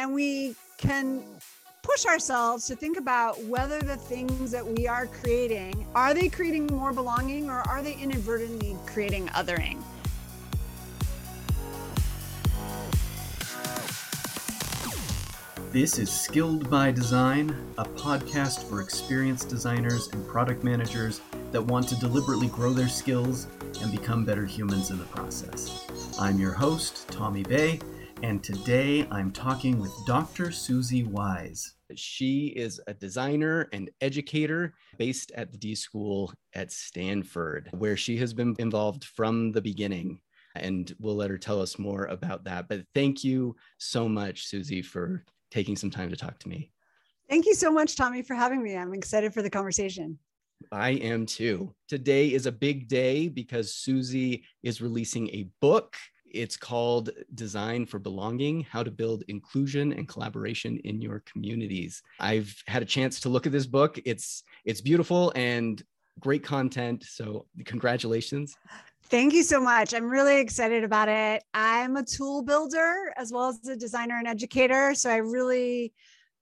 and we can push ourselves to think about whether the things that we are creating are they creating more belonging or are they inadvertently creating othering This is Skilled by Design, a podcast for experienced designers and product managers that want to deliberately grow their skills and become better humans in the process. I'm your host, Tommy Bay, and today I'm talking with Dr. Susie Wise. She is a designer and educator based at the D School at Stanford, where she has been involved from the beginning. And we'll let her tell us more about that. But thank you so much, Susie, for taking some time to talk to me. Thank you so much, Tommy, for having me. I'm excited for the conversation. I am too. Today is a big day because Susie is releasing a book. It's called Design for Belonging How to Build Inclusion and Collaboration in Your Communities. I've had a chance to look at this book. It's it's beautiful and great content. So congratulations. Thank you so much. I'm really excited about it. I'm a tool builder as well as a designer and educator. So I really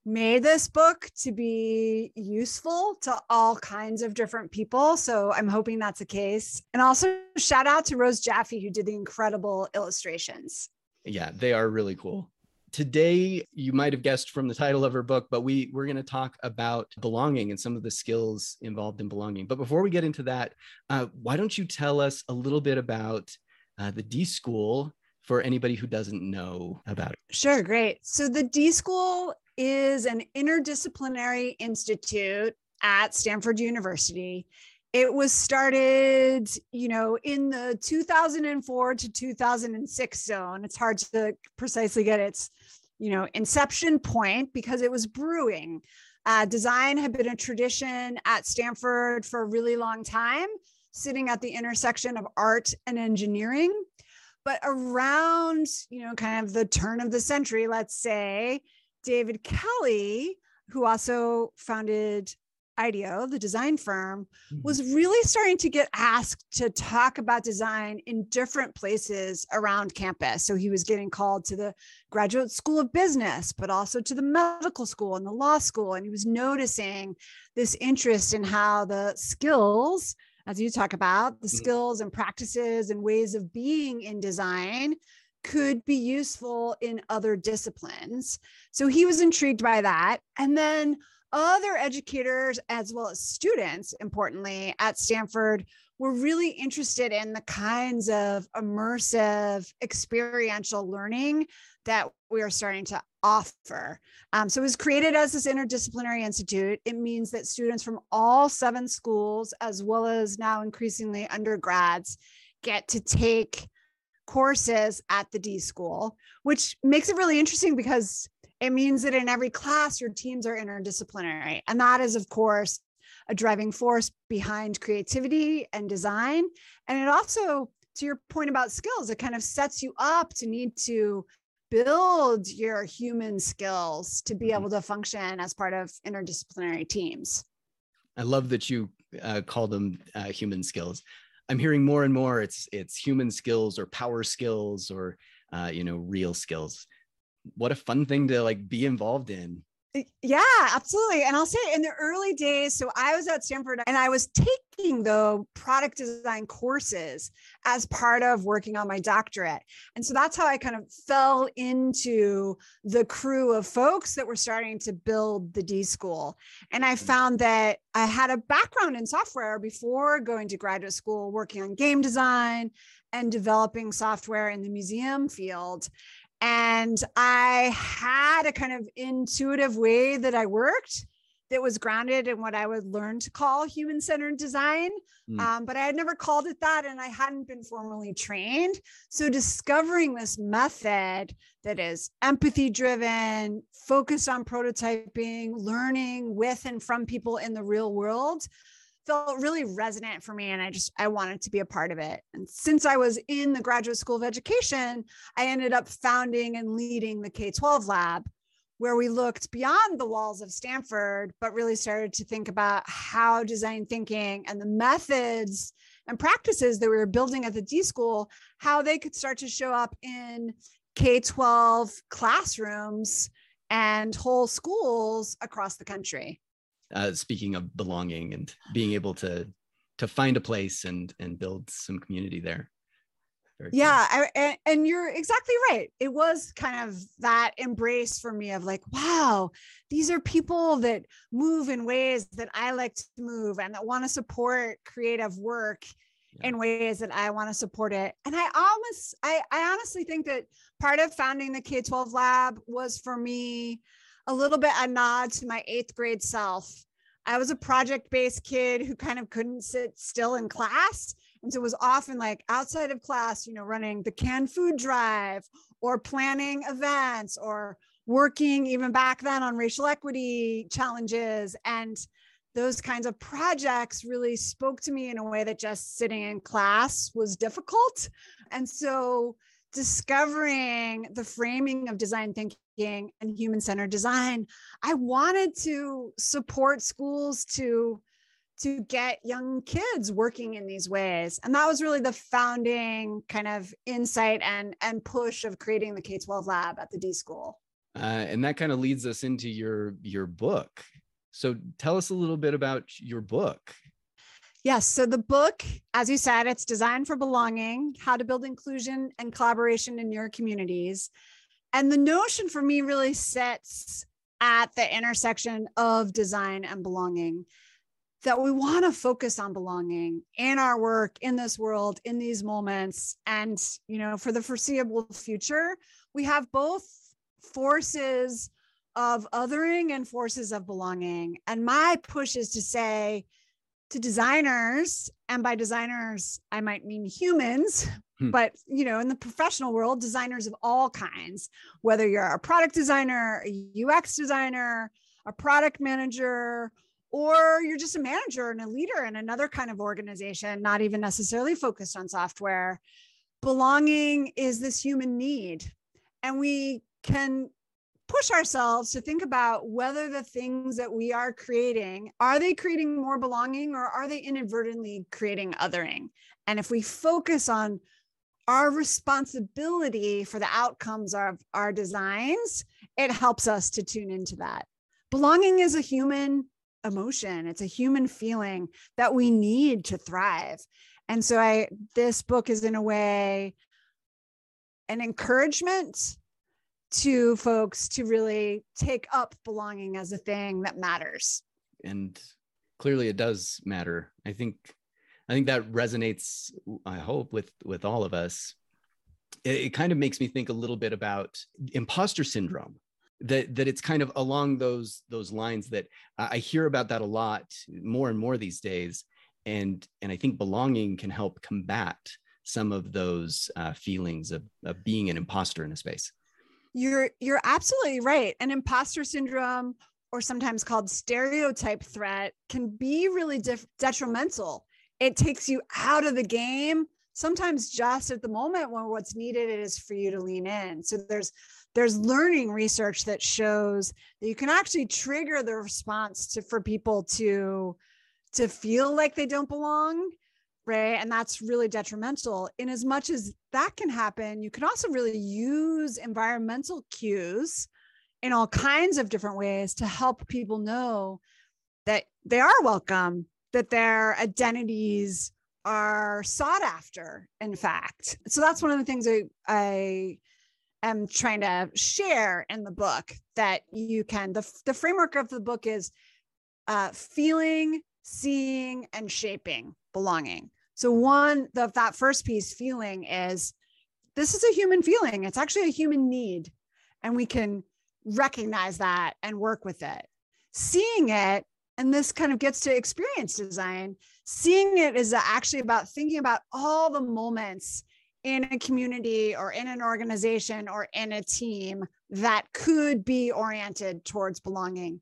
made this book to be useful to all kinds of different people. So I'm hoping that's the case. And also, shout out to Rose Jaffe, who did the incredible illustrations. Yeah, they are really cool. Today, you might have guessed from the title of her book, but we we're going to talk about belonging and some of the skills involved in belonging. But before we get into that, uh, why don't you tell us a little bit about uh, the D School for anybody who doesn't know about it? Sure, great. So the D School is an interdisciplinary institute at Stanford University. It was started, you know, in the 2004 to 2006 zone. It's hard to precisely get its, you know, inception point because it was brewing. Uh, design had been a tradition at Stanford for a really long time, sitting at the intersection of art and engineering. But around, you know, kind of the turn of the century, let's say, David Kelley, who also founded IDEO, the design firm, mm-hmm. was really starting to get asked to talk about design in different places around campus. So he was getting called to the graduate school of business, but also to the medical school and the law school. And he was noticing this interest in how the skills, as you talk about, the mm-hmm. skills and practices and ways of being in design could be useful in other disciplines. So he was intrigued by that. And then other educators, as well as students, importantly, at Stanford, were really interested in the kinds of immersive experiential learning that we are starting to offer. Um, so it was created as this interdisciplinary institute. It means that students from all seven schools, as well as now increasingly undergrads, get to take courses at the D school, which makes it really interesting because it means that in every class, your teams are interdisciplinary. And that is, of course, a driving force behind creativity and design. And it also, to your point about skills, it kind of sets you up to need to build your human skills to be mm-hmm. able to function as part of interdisciplinary teams. I love that you uh, call them uh, human skills. I'm hearing more and more it's it's human skills or power skills or uh, you know real skills. What a fun thing to like be involved in yeah, absolutely. And I'll say in the early days, so I was at Stanford and I was taking the product design courses as part of working on my doctorate. And so that's how I kind of fell into the crew of folks that were starting to build the D school. And I mm. found that I had a background in software before going to graduate school, working on game design and developing software in the museum field. And I had a kind of intuitive way that I worked that was grounded in what I would learn to call human centered design. Mm. Um, but I had never called it that and I hadn't been formally trained. So discovering this method that is empathy driven, focused on prototyping, learning with and from people in the real world felt really resonant for me and i just i wanted to be a part of it and since i was in the graduate school of education i ended up founding and leading the k-12 lab where we looked beyond the walls of stanford but really started to think about how design thinking and the methods and practices that we were building at the d school how they could start to show up in k-12 classrooms and whole schools across the country. Uh, speaking of belonging and being able to to find a place and and build some community there. Very yeah, I, and, and you're exactly right. It was kind of that embrace for me of like, wow, these are people that move in ways that I like to move and that want to support creative work yeah. in ways that I want to support it. And I almost, I, I honestly think that part of founding the K 12 lab was for me a little bit a nod to my eighth grade self. I was a project based kid who kind of couldn't sit still in class. And so it was often like outside of class, you know, running the canned food drive or planning events or working even back then on racial equity challenges. And those kinds of projects really spoke to me in a way that just sitting in class was difficult. And so discovering the framing of design thinking and human centered design, I wanted to support schools to to get young kids working in these ways. And that was really the founding kind of insight and and push of creating the k-12 lab at the d school. Uh, and that kind of leads us into your your book. So tell us a little bit about your book. Yes. So the book, as you said, it's designed for belonging, how to build inclusion and collaboration in your communities. And the notion for me really sits at the intersection of design and belonging that we want to focus on belonging in our work in this world in these moments and you know for the foreseeable future we have both forces of othering and forces of belonging. And my push is to say to designers, and by designers, I might mean humans, hmm. but you know, in the professional world, designers of all kinds, whether you're a product designer, a UX designer, a product manager, or you're just a manager and a leader in another kind of organization, not even necessarily focused on software. Belonging is this human need. And we can push ourselves to think about whether the things that we are creating are they creating more belonging or are they inadvertently creating othering? And if we focus on our responsibility for the outcomes of our designs it helps us to tune into that. Belonging is a human emotion. It's a human feeling that we need to thrive. And so i this book is in a way an encouragement to folks to really take up belonging as a thing that matters. And clearly it does matter. I think i think that resonates i hope with with all of us. It, it kind of makes me think a little bit about imposter syndrome that that it's kind of along those those lines that i hear about that a lot more and more these days. And and i think belonging can help combat some of those uh, feelings of, of being an imposter in a space you're you're absolutely right. An imposter syndrome or sometimes called stereotype threat can be really def- detrimental. It takes you out of the game sometimes just at the moment when what's needed is for you to lean in. So there's there's learning research that shows that you can actually trigger the response to for people to to feel like they don't belong right? And that's really detrimental. In as much as that can happen, you can also really use environmental cues in all kinds of different ways to help people know that they are welcome, that their identities are sought after, in fact. So that's one of the things I, I am trying to share in the book that you can, the, the framework of the book is uh, feeling, seeing, and shaping belonging. So one, the, that first piece feeling is this is a human feeling. It's actually a human need. And we can recognize that and work with it. Seeing it, and this kind of gets to experience design, seeing it is actually about thinking about all the moments in a community or in an organization or in a team that could be oriented towards belonging.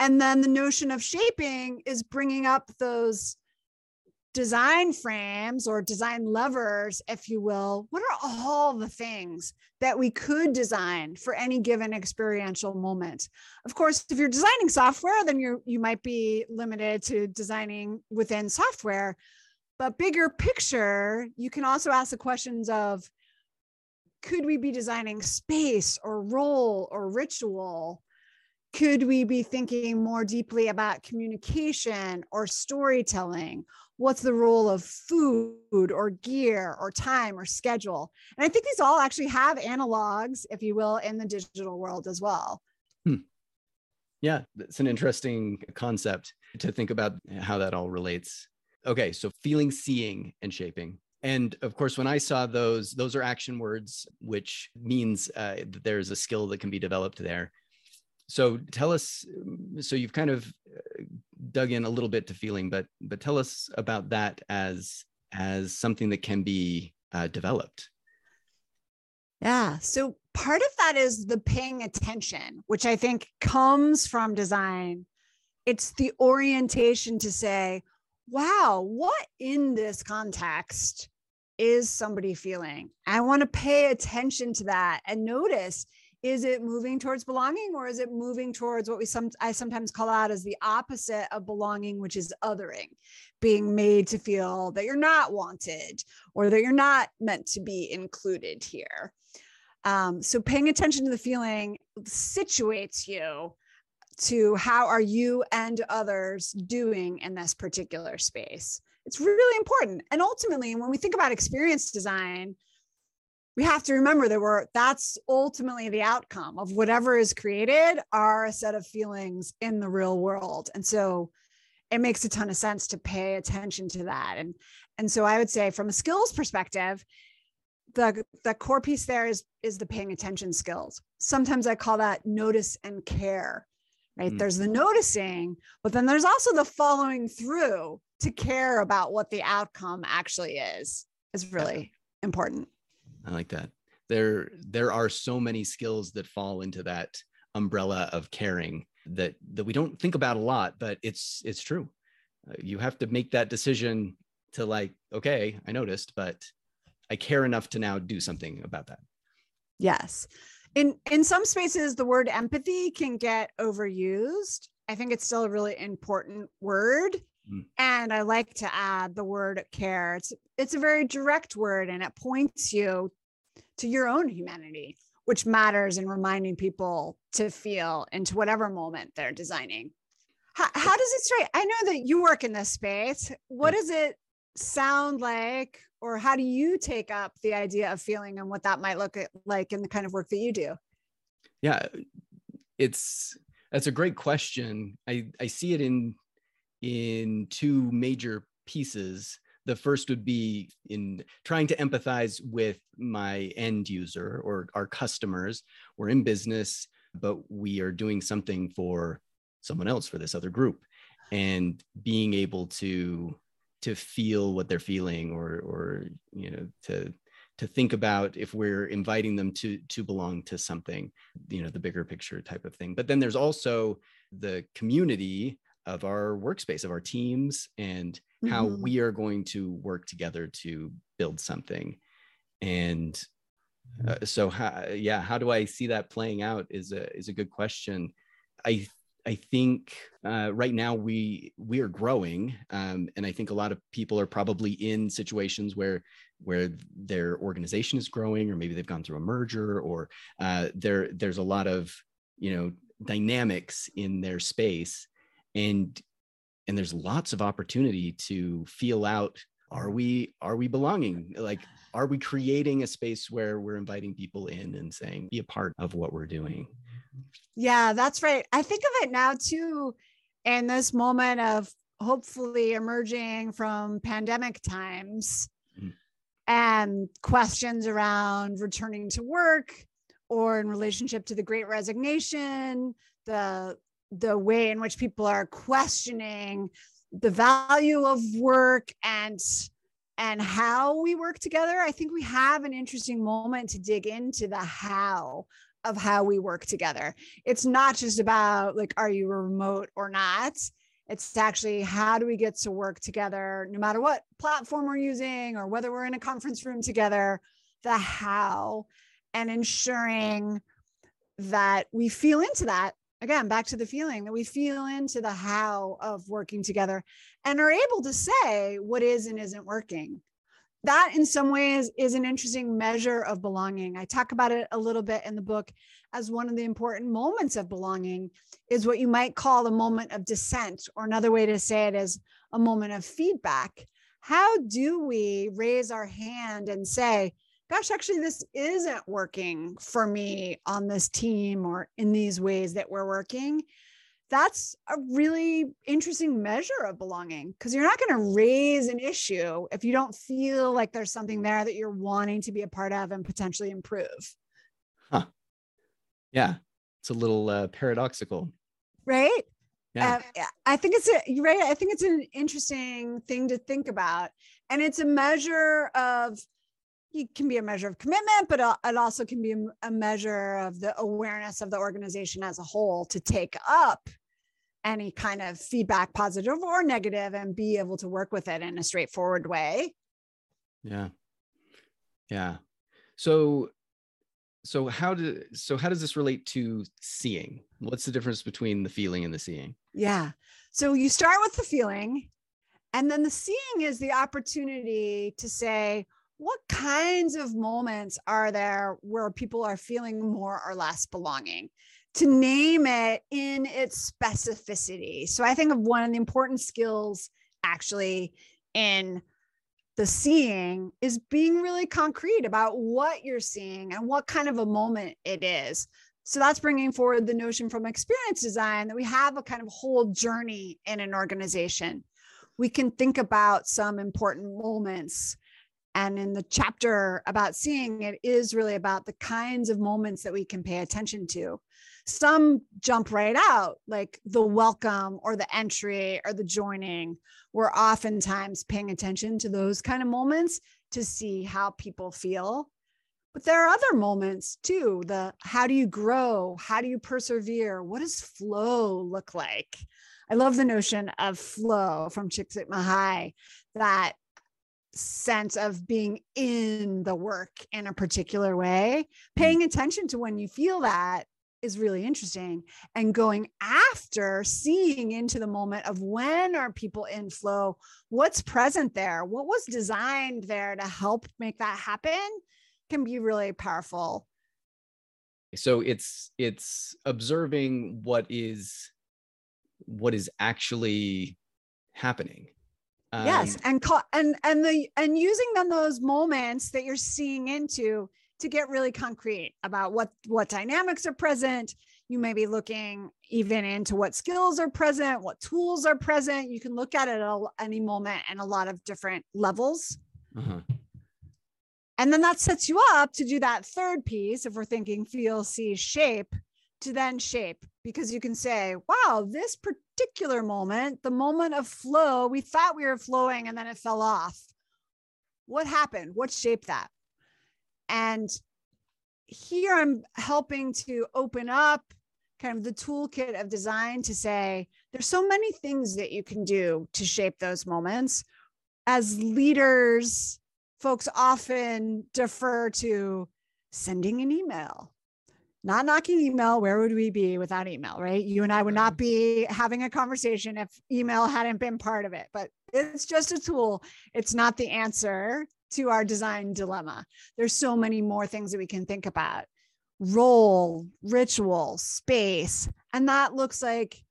And then the notion of shaping is bringing up those design frames or design levers, if you will, what are all the things that we could design for any given experiential moment? Of course, if you're designing software, then you you might be limited to designing within software. But bigger picture, you can also ask the questions of could we be designing space or role or ritual? Could we be thinking more deeply about communication or storytelling? What's the role of food or gear or time or schedule? And I think these all actually have analogs, if you will, in the digital world as well. Hmm. Yeah, it's an interesting concept to think about how that all relates. Okay, so feeling, seeing, and shaping. And of course, when I saw those, those are action words, which means uh, that there's a skill that can be developed there so tell us so you've kind of uh, dug in a little bit to feeling but but tell us about that as as something that can be uh, developed. Yeah. So part of that is the paying attention which i think comes from design. It's the orientation to say wow what in this context is somebody feeling? I want to pay attention to that and notice is it moving towards belonging or is it moving towards what we some I sometimes call out as the opposite of belonging which is othering being made to feel that you're not wanted or that you're not meant to be included here. Um, so paying attention to the feeling situates you to how are you and others doing in this particular space. It's really important. And ultimately when we think about experience design we have to remember that we're that's ultimately the outcome of whatever is created are a set of feelings in the real world. And so it makes a ton of sense to pay attention to that. And and so i would say from a skills perspective the the core piece there is is the paying attention skills. Sometimes i call that notice and care right? Mm. there's the noticing but then there's also the following through to care about what the outcome actually is is really important I like that. There, there are so many skills that fall into that umbrella of caring that that we don't think about a lot, but it's it's true. Uh, you have to make that decision to like, okay, I noticed, but I care enough to now do something about that. Yes. In in some spaces the word empathy can get overused. I think it's still a really important word. Mm. And I like to add the word care. It's it's a very direct word and it points you to your own humanity, which matters in reminding people to feel into whatever moment they're designing. How, how does it strike? I know that you work in this space. What does it sound like, or how do you take up the idea of feeling and what that might look like in the kind of work that you do? Yeah, it's that's a great question. I I see it in in two major pieces. The first would be in trying to empathize with my end user or our customers. We're in business, but we are doing something for someone else, for this other group, and being able to to feel what they're feeling or or you know to to think about if we're inviting them to to belong to something you know the bigger picture type of thing but then there's also the community of our workspace of our teams and mm-hmm. how we are going to work together to build something. And uh, so how, yeah how do i see that playing out is a is a good question. I i think uh, right now we we are growing um, and i think a lot of people are probably in situations where where their organization is growing or maybe they've gone through a merger or uh, there there's a lot of you know dynamics in their space and and there's lots of opportunity to feel out are we are we belonging? Like are we creating a space where we're inviting people in and saying be a part of what we're doing. Yeah that's right. I think of it now too in this moment of hopefully emerging from pandemic times mm-hmm. and questions around returning to work or in relationship to the great resignation the the way in which people are questioning the value of work and and how we work together i think we have an interesting moment to dig into the how of how we work together. It's not just about like are you remote or not? It's actually how do we get to work together no matter what platform we're using or whether we're in a conference room together the how and ensuring that we feel into that again back to the feeling that we feel into the how of working together and are able to say what is and isn't working that in some ways is an interesting measure of belonging. I talk about it a little bit in the book as one of the important moments of belonging is what you might call a moment of dissent, or another way to say it is a moment of feedback. How do we raise our hand and say, gosh, actually, this isn't working for me on this team or in these ways that we're working? that's a really interesting measure of belonging because you're not going to raise an issue if you don't feel like there's something there that you're wanting to be a part of and potentially improve. Huh. Yeah. It's a little uh, paradoxical. Right? Yeah. Uh, I think it's a right. I think it's an interesting thing to think about. And it's a measure of it can be a measure of commitment, but uh, it also can be a measure of the awareness of the organization as a whole to take up any kind of feedback, positive or negative, and be able to work with it in a straightforward way. Yeah. Yeah. So, so how do so how does this relate to seeing? What's the difference between the feeling and the seeing? Yeah. So you start with the feeling, and then the seeing is the opportunity to say, what kinds of moments are there where people are feeling more or less belonging? To name it in its specificity. So I think of one of the important skills actually in the seeing is being really concrete about what you're seeing and what kind of a moment it is. So that's bringing forward the notion from experience design that we have a kind of whole journey in an organization. We can think about some important moments and in the chapter about seeing, it is really about the kinds of moments that we can pay attention to. Some jump right out, like the welcome or the entry or the joining. We're oftentimes paying attention to those kind of moments to see how people feel. But there are other moments too. The how do you grow? How do you persevere? What does flow look like? I love the notion of flow from Csikszentmihalyi that sense of being in the work in a particular way, mm. paying attention to when you feel that is really interesting and going after seeing into the moment of when are people in flow what's present there what was designed there to help make that happen can be really powerful so it's it's observing what is what is actually happening um, yes, and call, and and the and using then those moments that you're seeing into to get really concrete about what what dynamics are present. You may be looking even into what skills are present, what tools are present. You can look at it at any moment and a lot of different levels. Uh-huh. And then that sets you up to do that third piece. If we're thinking feel, see, shape, to then shape because you can say, wow, this particular moment, the moment of flow, we thought we were flowing and then it fell off. What happened? What shaped that? And here I'm helping to open up kind of the toolkit of design to say there's so many things that you can do to shape those moments. As leaders, folks often defer to sending an email not knocking email. Where would we be without email, right? You and I would not mm-hmm. be having a conversation if email hadn't been part of it, but it's just a tool. It's not the answer to our design dilemma. There's so many more things that we can think about role, ritual, space. And that looks like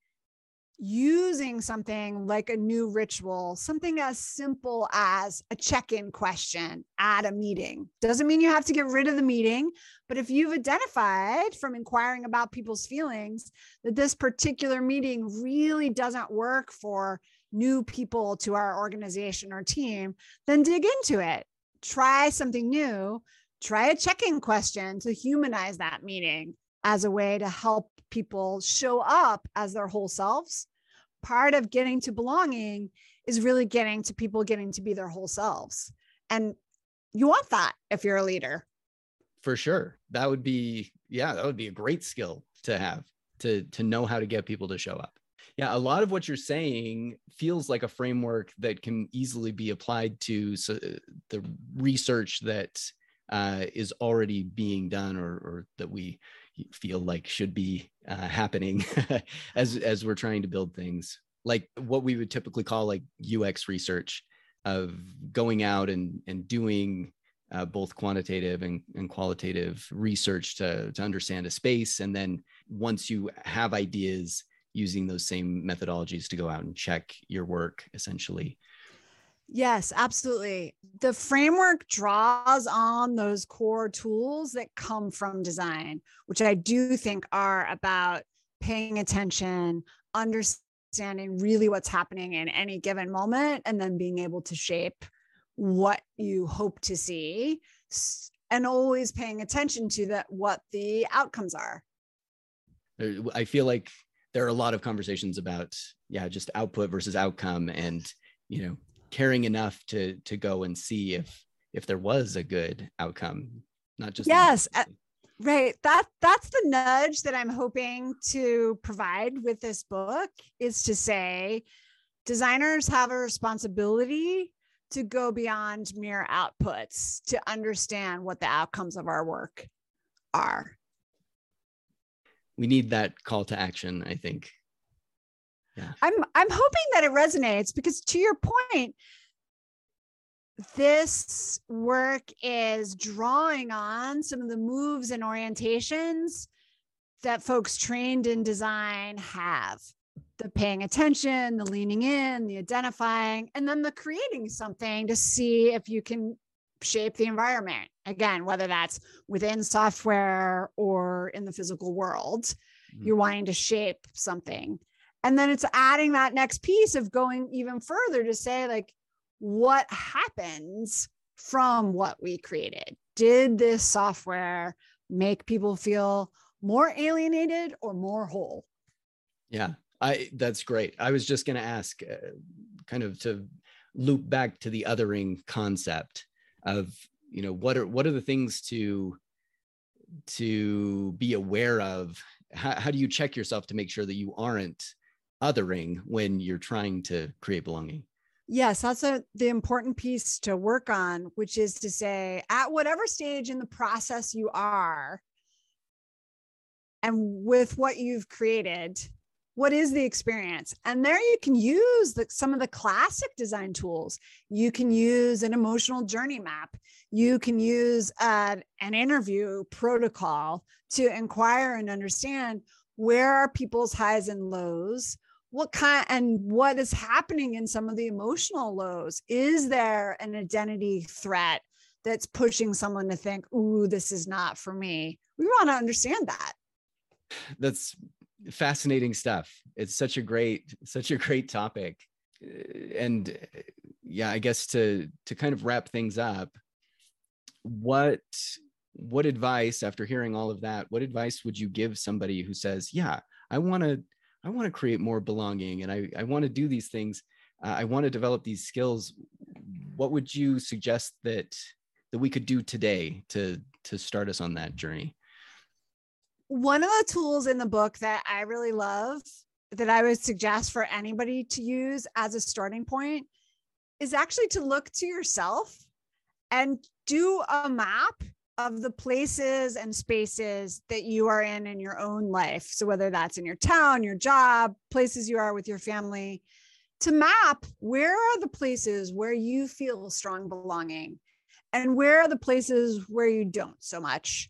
using something like a new ritual, something as simple as a check in question at a meeting. Doesn't mean you have to get rid of the meeting, but if you've identified from inquiring about people's feelings that this particular meeting really doesn't work for new people to our organization or team, then dig into it. Try something new. Try a check in question to humanize that meeting as a way to help people show up as their whole selves part of getting to belonging is really getting to people getting to be their whole selves. And you want that if you're a leader. For sure. That would be, yeah, that would be a great skill to have to to know how to get people to show up. Yeah, a lot of what you're saying feels like a framework that can easily be applied to so, the research that uh, is already being done or, or that we feel like should be uh, happening as as we're trying to build things like what we would typically call like UX research. of going out and and doing uh, both quantitative and, and qualitative research to, to understand a space and then once you have ideas using those same methodologies to go out and check your work essentially Yes, absolutely. The framework draws on those core tools that come from design, which I do think are about paying attention, understanding really what's happening in any given moment, and then being able to shape what you hope to see and always paying attention to that what the outcomes are. I feel like there are a lot of conversations about yeah, just output versus outcome and you know caring enough to to go and see if if there was a good outcome not just yes right that that's the nudge that i'm hoping to provide with this book is to say designers have a responsibility to go beyond mere outputs to understand what the outcomes of our work are. We need that call to action i think yeah. I'm I'm hoping that it resonates because to your point, this work is drawing on some of the moves and orientations that folks trained in design have the paying attention, the leaning in, the identifying, and then the creating something to see if you can shape the environment. Again, whether that's within software or in the physical world, mm-hmm. you're wanting to shape something. And then it's adding that next piece of going even further to say, like, what happens from what we created? Did this software make people feel more alienated or more whole? Yeah, I that's great. I was just going to ask uh, kind of to loop back to the othering concept of, you know, what are what are the things to to be aware of? How, how do you check yourself to make sure that you aren't othering when you're trying to create belonging. Yes that's a, the important piece to work on which is to say at whatever stage in the process you are and with what you've created what is the experience? And there you can use the, some of the classic design tools. You can use an emotional journey map. You can use uh, an interview protocol to inquire and understand where are people's highs and lows what kind and what is happening in some of the emotional lows? Is there an identity threat that's pushing someone to think ooh this is not for me? We want to understand that. That's fascinating stuff. It's such a great such a great topic. Uh, and uh, yeah i guess to to kind of wrap things up what what advice after hearing all of that what advice would you give somebody who says yeah i want to I want to create more belonging and I, I want to do these things. Uh, I want to develop these skills. What would you suggest that that we could do today to to start us on that journey? One of the tools in the book that I really love that I would suggest for anybody to use as a starting point is actually to look to yourself and do a map of the places and spaces that you are in in your own life. So, whether that's in your town, your job, places you are with your family, to map where are the places where you feel strong belonging and where are the places where you don't so much.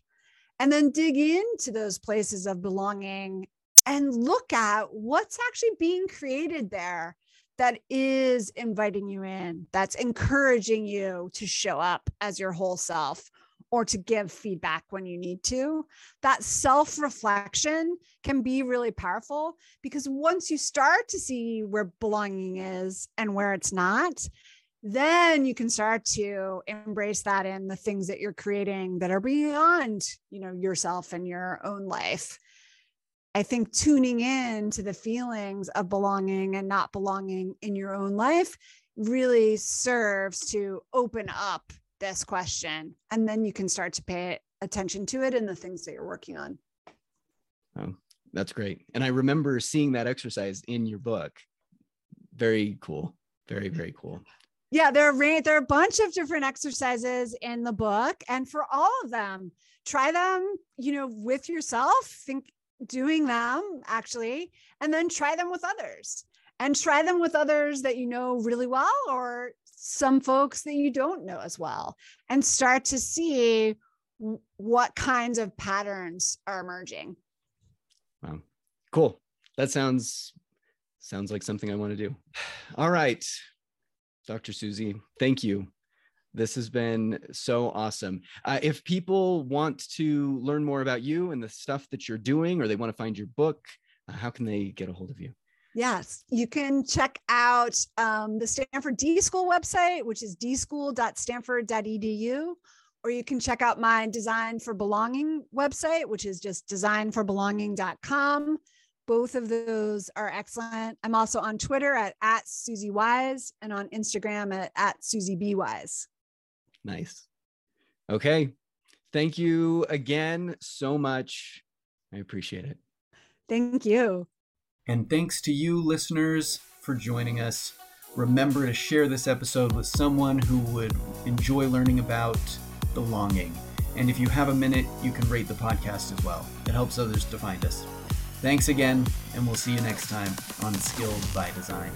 And then dig into those places of belonging and look at what's actually being created there that is inviting you in, that's encouraging you to show up as your whole self or to give feedback when you need to. That self reflection can be really powerful because once you start to see where belonging is and where it's not, then you can start to embrace that in the things that you're creating that are beyond, you know, yourself and your own life. I think tuning in to the feelings of belonging and not belonging in your own life really serves to open up this question and then you can start to pay attention to it and the things that you're working on. Oh, that's great. And i remember seeing that exercise in your book. Very cool. Very very cool. Yeah there are there are a bunch of different exercises in the book and for all of them try them you know with yourself think doing them actually and then try them with others and try them with others that you know really well or some folks that you don't know as well and start to see what kinds of patterns are emerging. Wow. Cool. That sounds sounds like something I want to do. All right. Dr. Susie, thank you. This has been so awesome. Uh, if people want to learn more about you and the stuff that you're doing, or they want to find your book, uh, how can they get a hold of you? Yes, you can check out um, the Stanford D School website, which is dschool.stanford.edu, or you can check out my Design for Belonging website, which is just designforbelonging.com. Both of those are excellent. I'm also on Twitter at, at Susie Wise and on Instagram at, at Susie B. Wise. Nice. Okay. Thank you again so much. I appreciate it. Thank you. And thanks to you, listeners, for joining us. Remember to share this episode with someone who would enjoy learning about belonging. And if you have a minute, you can rate the podcast as well. It helps others to find us. Thanks again, and we'll see you next time on Skilled by Design.